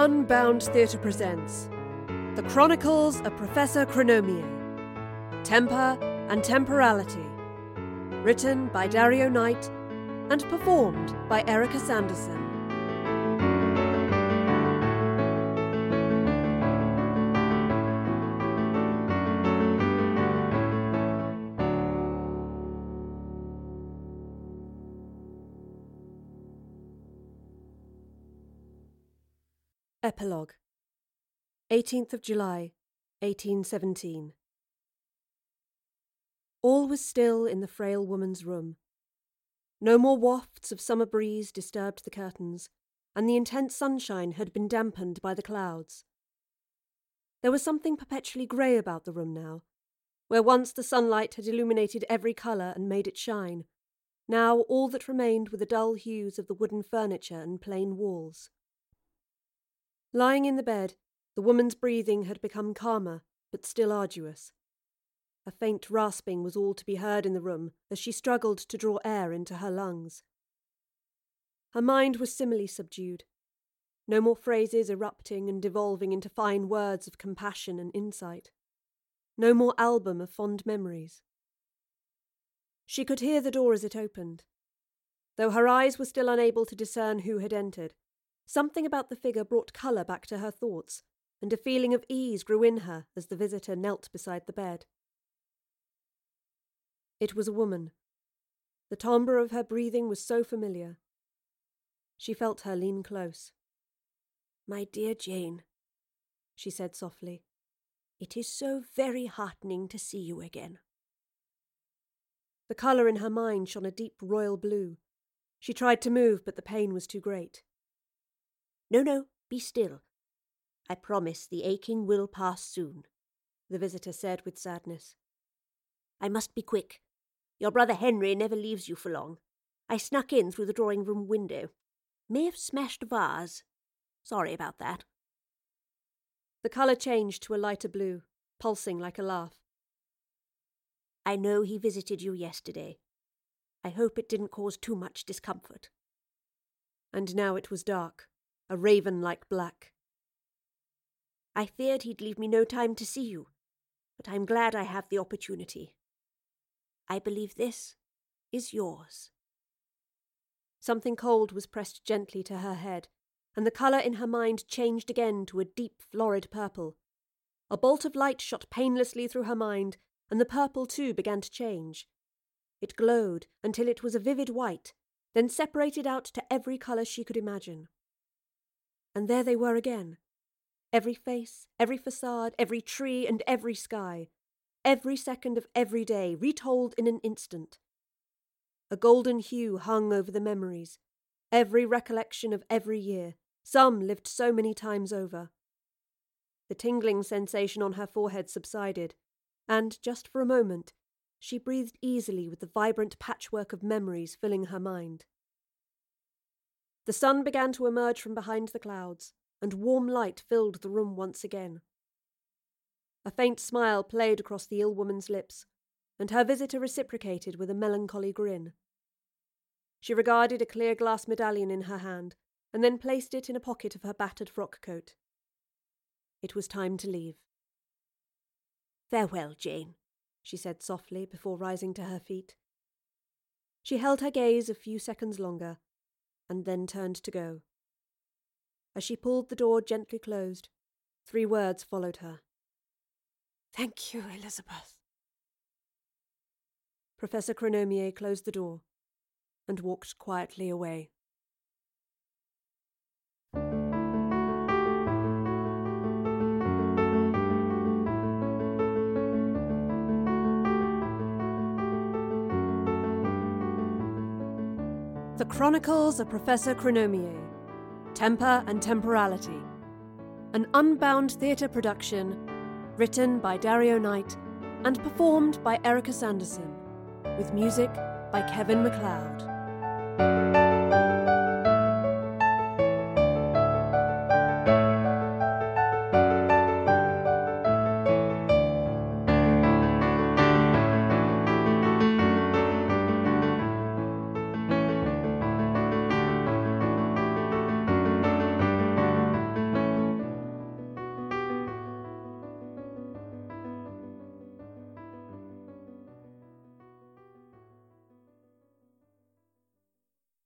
Unbound Theatre presents The Chronicles of Professor Chronomier Temper and Temporality. Written by Dario Knight and performed by Erica Sanderson. Epilogue 18th of July, 1817. All was still in the frail woman's room. No more wafts of summer breeze disturbed the curtains, and the intense sunshine had been dampened by the clouds. There was something perpetually grey about the room now, where once the sunlight had illuminated every colour and made it shine. Now all that remained were the dull hues of the wooden furniture and plain walls. Lying in the bed, the woman's breathing had become calmer, but still arduous. A faint rasping was all to be heard in the room as she struggled to draw air into her lungs. Her mind was similarly subdued. No more phrases erupting and devolving into fine words of compassion and insight. No more album of fond memories. She could hear the door as it opened. Though her eyes were still unable to discern who had entered, Something about the figure brought colour back to her thoughts, and a feeling of ease grew in her as the visitor knelt beside the bed. It was a woman. The timbre of her breathing was so familiar. She felt her lean close. My dear Jane, she said softly, it is so very heartening to see you again. The colour in her mind shone a deep royal blue. She tried to move, but the pain was too great. No, no, be still. I promise the aching will pass soon, the visitor said with sadness. I must be quick. Your brother Henry never leaves you for long. I snuck in through the drawing room window. May have smashed a vase. Sorry about that. The colour changed to a lighter blue, pulsing like a laugh. I know he visited you yesterday. I hope it didn't cause too much discomfort. And now it was dark a raven like black. I feared he'd leave me no time to see you, but I'm glad I have the opportunity. I believe this is yours. Something cold was pressed gently to her head, and the colour in her mind changed again to a deep, florid purple. A bolt of light shot painlessly through her mind, and the purple too began to change. It glowed until it was a vivid white, then separated out to every colour she could imagine. And there they were again. Every face, every facade, every tree, and every sky. Every second of every day, retold in an instant. A golden hue hung over the memories, every recollection of every year, some lived so many times over. The tingling sensation on her forehead subsided, and just for a moment, she breathed easily with the vibrant patchwork of memories filling her mind. The sun began to emerge from behind the clouds, and warm light filled the room once again. A faint smile played across the ill woman's lips, and her visitor reciprocated with a melancholy grin. She regarded a clear glass medallion in her hand, and then placed it in a pocket of her battered frock coat. It was time to leave. Farewell, Jane, she said softly before rising to her feet. She held her gaze a few seconds longer, and then turned to go. As she pulled the door gently closed, three words followed her. Thank you, Elizabeth. Professor Chronomier closed the door and walked quietly away. The Chronicles of Professor Chronomier Temper and Temporality. An unbound theatre production written by Dario Knight and performed by Erica Sanderson, with music by Kevin MacLeod.